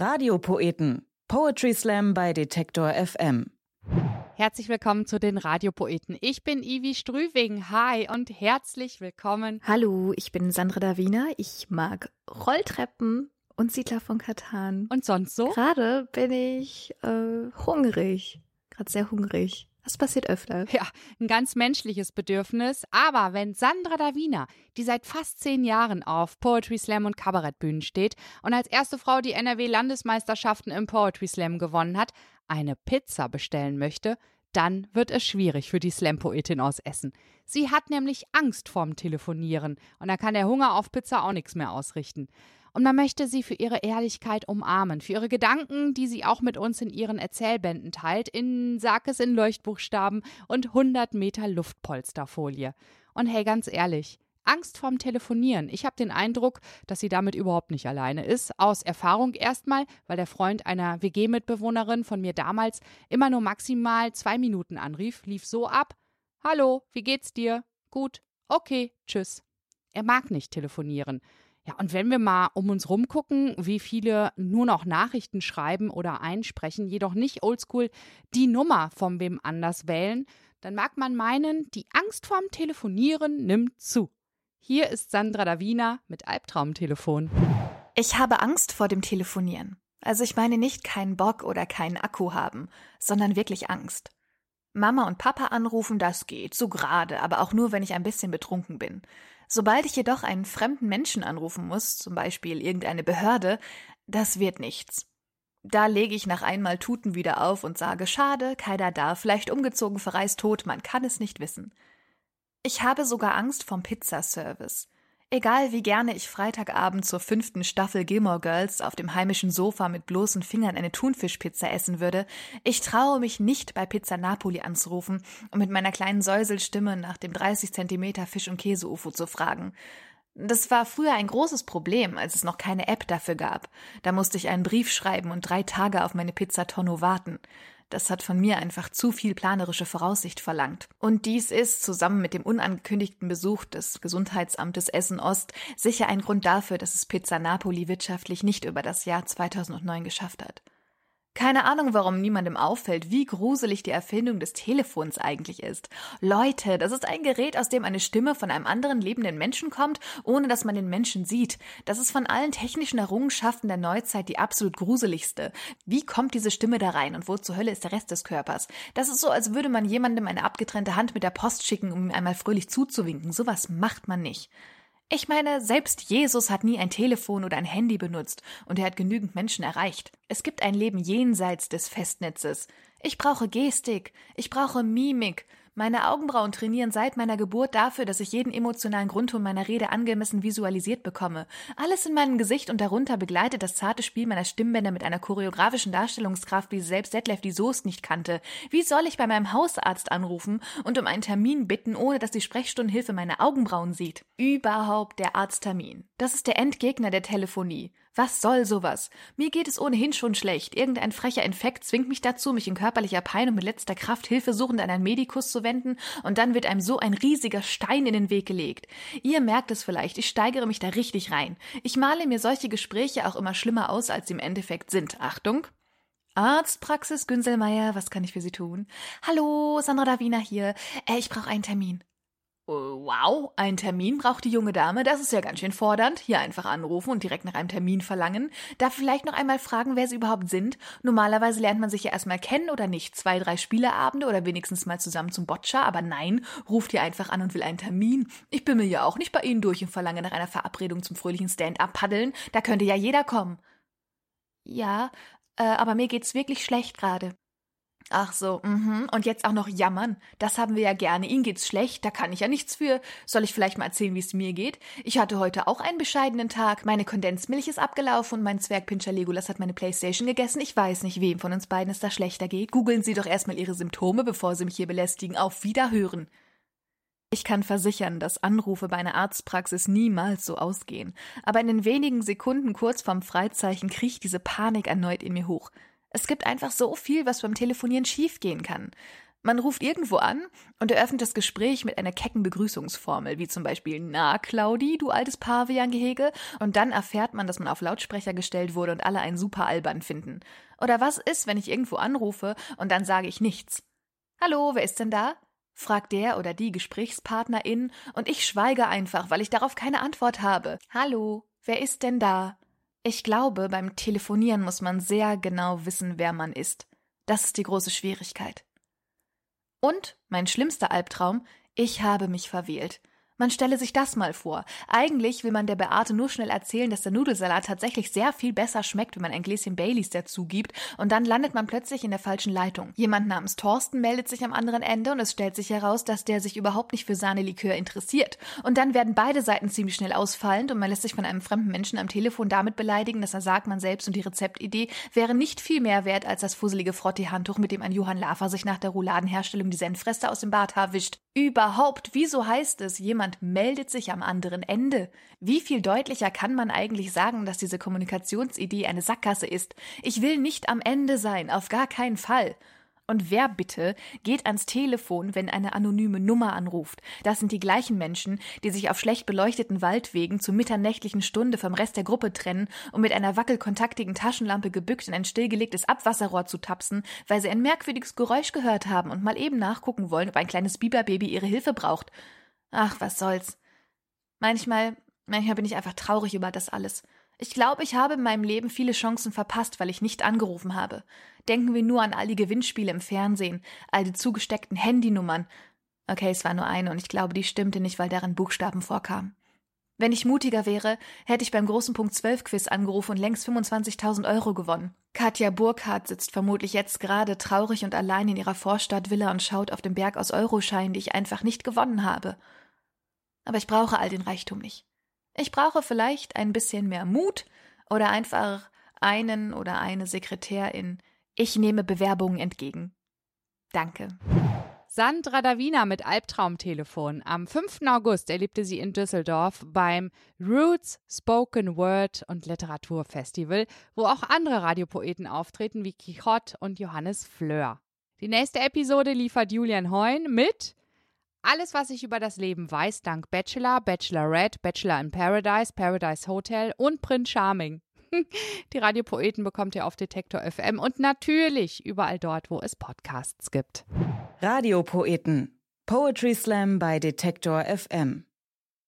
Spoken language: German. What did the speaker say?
Radiopoeten. Poetry Slam bei Detektor FM. Herzlich willkommen zu den Radiopoeten. Ich bin Ivi Strüving. Hi und herzlich willkommen. Hallo, ich bin Sandra Davina. Ich mag Rolltreppen und Siedler von Katan. Und sonst so? Gerade bin ich äh, hungrig. Gerade sehr hungrig. Das passiert öfter. Ja, ein ganz menschliches Bedürfnis. Aber wenn Sandra Davina, die seit fast zehn Jahren auf Poetry Slam und Kabarettbühnen steht und als erste Frau die NRW-Landesmeisterschaften im Poetry Slam gewonnen hat, eine Pizza bestellen möchte, dann wird es schwierig für die Slam-Poetin aus Essen. Sie hat nämlich Angst vorm Telefonieren und da kann der Hunger auf Pizza auch nichts mehr ausrichten. Und man möchte sie für ihre Ehrlichkeit umarmen, für ihre Gedanken, die sie auch mit uns in ihren Erzählbänden teilt, in Sarkes in Leuchtbuchstaben und 100 Meter Luftpolsterfolie. Und hey, ganz ehrlich, Angst vorm Telefonieren. Ich habe den Eindruck, dass sie damit überhaupt nicht alleine ist. Aus Erfahrung erstmal, weil der Freund einer WG-Mitbewohnerin von mir damals immer nur maximal zwei Minuten anrief, lief so ab: Hallo, wie geht's dir? Gut, okay, tschüss. Er mag nicht telefonieren. Ja, und wenn wir mal um uns rumgucken, wie viele nur noch Nachrichten schreiben oder einsprechen, jedoch nicht oldschool die Nummer von wem anders wählen, dann mag man meinen, die Angst vorm Telefonieren nimmt zu. Hier ist Sandra Davina mit Albtraumtelefon. Ich habe Angst vor dem Telefonieren. Also ich meine nicht keinen Bock oder keinen Akku haben, sondern wirklich Angst. Mama und Papa anrufen, das geht, so gerade, aber auch nur, wenn ich ein bisschen betrunken bin. Sobald ich jedoch einen fremden Menschen anrufen muss, zum Beispiel irgendeine Behörde, das wird nichts. Da lege ich nach einmal Tuten wieder auf und sage, schade, keiner da, vielleicht umgezogen, verreist tot, man kann es nicht wissen. Ich habe sogar Angst vom Pizzaservice. Egal wie gerne ich Freitagabend zur fünften Staffel Gilmore Girls auf dem heimischen Sofa mit bloßen Fingern eine Thunfischpizza essen würde, ich traue mich nicht bei Pizza Napoli anzurufen und mit meiner kleinen Säuselstimme nach dem 30 Zentimeter Fisch- und Käse-UFO zu fragen. Das war früher ein großes Problem, als es noch keine App dafür gab. Da musste ich einen Brief schreiben und drei Tage auf meine Pizza Tonno warten. Das hat von mir einfach zu viel planerische Voraussicht verlangt. Und dies ist, zusammen mit dem unangekündigten Besuch des Gesundheitsamtes Essen Ost, sicher ein Grund dafür, dass es Pizza Napoli wirtschaftlich nicht über das Jahr 2009 geschafft hat. Keine Ahnung, warum niemandem auffällt, wie gruselig die Erfindung des Telefons eigentlich ist. Leute, das ist ein Gerät, aus dem eine Stimme von einem anderen lebenden Menschen kommt, ohne dass man den Menschen sieht. Das ist von allen technischen Errungenschaften der Neuzeit die absolut gruseligste. Wie kommt diese Stimme da rein und wo zur Hölle ist der Rest des Körpers? Das ist so, als würde man jemandem eine abgetrennte Hand mit der Post schicken, um ihm einmal fröhlich zuzuwinken. Sowas macht man nicht. Ich meine, selbst Jesus hat nie ein Telefon oder ein Handy benutzt und er hat genügend Menschen erreicht. Es gibt ein Leben jenseits des Festnetzes. Ich brauche Gestik, ich brauche Mimik, meine Augenbrauen trainieren seit meiner Geburt dafür, dass ich jeden emotionalen Grundton meiner Rede angemessen visualisiert bekomme. Alles in meinem Gesicht und darunter begleitet das zarte Spiel meiner Stimmbänder mit einer choreografischen Darstellungskraft, wie selbst Detlef die Soest nicht kannte. Wie soll ich bei meinem Hausarzt anrufen und um einen Termin bitten, ohne dass die Sprechstundenhilfe meine Augenbrauen sieht? Überhaupt der Arzttermin. Das ist der Endgegner der Telefonie. Was soll sowas? Mir geht es ohnehin schon schlecht. Irgendein frecher Infekt zwingt mich dazu, mich in körperlicher Pein und mit letzter Kraft hilfesuchend an einen Medikus zu wenden, und dann wird einem so ein riesiger Stein in den Weg gelegt. Ihr merkt es vielleicht, ich steigere mich da richtig rein. Ich male mir solche Gespräche auch immer schlimmer aus, als sie im Endeffekt sind. Achtung! Arztpraxis Günselmeier, was kann ich für Sie tun? Hallo, Sandra Davina hier. Äh, ich brauche einen Termin. Wow, ein Termin braucht die junge Dame, das ist ja ganz schön fordernd. Hier einfach anrufen und direkt nach einem Termin verlangen. Darf vielleicht noch einmal fragen, wer sie überhaupt sind? Normalerweise lernt man sich ja erstmal kennen oder nicht. Zwei, drei Spieleabende oder wenigstens mal zusammen zum Boccia, aber nein, ruft ihr einfach an und will einen Termin. Ich bin mir ja auch nicht bei Ihnen durch und verlange nach einer Verabredung zum fröhlichen Stand-up paddeln. Da könnte ja jeder kommen. Ja, äh, aber mir geht's wirklich schlecht gerade. Ach so, mhm. Und jetzt auch noch jammern. Das haben wir ja gerne. Ihnen geht's schlecht, da kann ich ja nichts für. Soll ich vielleicht mal erzählen, wie es mir geht? Ich hatte heute auch einen bescheidenen Tag. Meine Kondensmilch ist abgelaufen und mein Zwergpinscher Legolas hat meine Playstation gegessen. Ich weiß nicht, wem von uns beiden es da schlechter geht. Googeln Sie doch erstmal Ihre Symptome, bevor Sie mich hier belästigen. Auf Wiederhören. Ich kann versichern, dass Anrufe bei einer Arztpraxis niemals so ausgehen. Aber in den wenigen Sekunden kurz vorm Freizeichen kriecht diese Panik erneut in mir hoch. Es gibt einfach so viel, was beim Telefonieren schiefgehen kann. Man ruft irgendwo an und eröffnet das Gespräch mit einer kecken Begrüßungsformel, wie zum Beispiel Na, Claudi, du altes Pavian-Gehege, und dann erfährt man, dass man auf Lautsprecher gestellt wurde und alle einen super albern finden. Oder was ist, wenn ich irgendwo anrufe und dann sage ich nichts? Hallo, wer ist denn da? fragt der oder die Gesprächspartnerin und ich schweige einfach, weil ich darauf keine Antwort habe. Hallo, wer ist denn da? Ich glaube, beim Telefonieren muss man sehr genau wissen, wer man ist. Das ist die große Schwierigkeit. Und mein schlimmster Albtraum, ich habe mich verwählt. Man stelle sich das mal vor. Eigentlich will man der Beate nur schnell erzählen, dass der Nudelsalat tatsächlich sehr viel besser schmeckt, wenn man ein Gläschen Baileys dazu gibt, und dann landet man plötzlich in der falschen Leitung. Jemand namens Thorsten meldet sich am anderen Ende und es stellt sich heraus, dass der sich überhaupt nicht für Sahnelikör interessiert. Und dann werden beide Seiten ziemlich schnell ausfallend und man lässt sich von einem fremden Menschen am Telefon damit beleidigen, dass er sagt, man selbst und die Rezeptidee wäre nicht viel mehr wert als das fusselige Frottee-Handtuch, mit dem ein Johann Lafer sich nach der Rouladenherstellung die Senfreste aus dem Bart wischt. Überhaupt, wieso heißt es, jemand meldet sich am anderen Ende? Wie viel deutlicher kann man eigentlich sagen, dass diese Kommunikationsidee eine Sackgasse ist? Ich will nicht am Ende sein, auf gar keinen Fall. Und wer bitte geht ans Telefon, wenn eine anonyme Nummer anruft? Das sind die gleichen Menschen, die sich auf schlecht beleuchteten Waldwegen zur mitternächtlichen Stunde vom Rest der Gruppe trennen, um mit einer wackelkontaktigen Taschenlampe gebückt in ein stillgelegtes Abwasserrohr zu tapsen, weil sie ein merkwürdiges Geräusch gehört haben und mal eben nachgucken wollen, ob ein kleines Biberbaby ihre Hilfe braucht. Ach, was soll's. Manchmal, manchmal bin ich einfach traurig über das alles. Ich glaube, ich habe in meinem Leben viele Chancen verpasst, weil ich nicht angerufen habe. Denken wir nur an all die Gewinnspiele im Fernsehen, all die zugesteckten Handynummern. Okay, es war nur eine und ich glaube, die stimmte nicht, weil darin Buchstaben vorkamen. Wenn ich mutiger wäre, hätte ich beim großen Punkt 12 Quiz angerufen und längst 25.000 Euro gewonnen. Katja Burkhardt sitzt vermutlich jetzt gerade traurig und allein in ihrer Vorstadtvilla und schaut auf den Berg aus Euroscheinen, die ich einfach nicht gewonnen habe. Aber ich brauche all den Reichtum nicht. Ich brauche vielleicht ein bisschen mehr Mut oder einfach einen oder eine Sekretärin. Ich nehme Bewerbungen entgegen. Danke. Sandra Davina mit Albtraumtelefon. Am 5. August erlebte sie in Düsseldorf beim Roots Spoken Word und Literaturfestival, wo auch andere Radiopoeten auftreten wie Quixote und Johannes Fleur. Die nächste Episode liefert Julian Heun mit alles, was ich über das Leben weiß, dank Bachelor, Bachelorette, Bachelor in Paradise, Paradise Hotel und Prince Charming. Die Radiopoeten bekommt ihr auf Detektor FM und natürlich überall dort, wo es Podcasts gibt. Radiopoeten. Poetry Slam bei Detektor FM.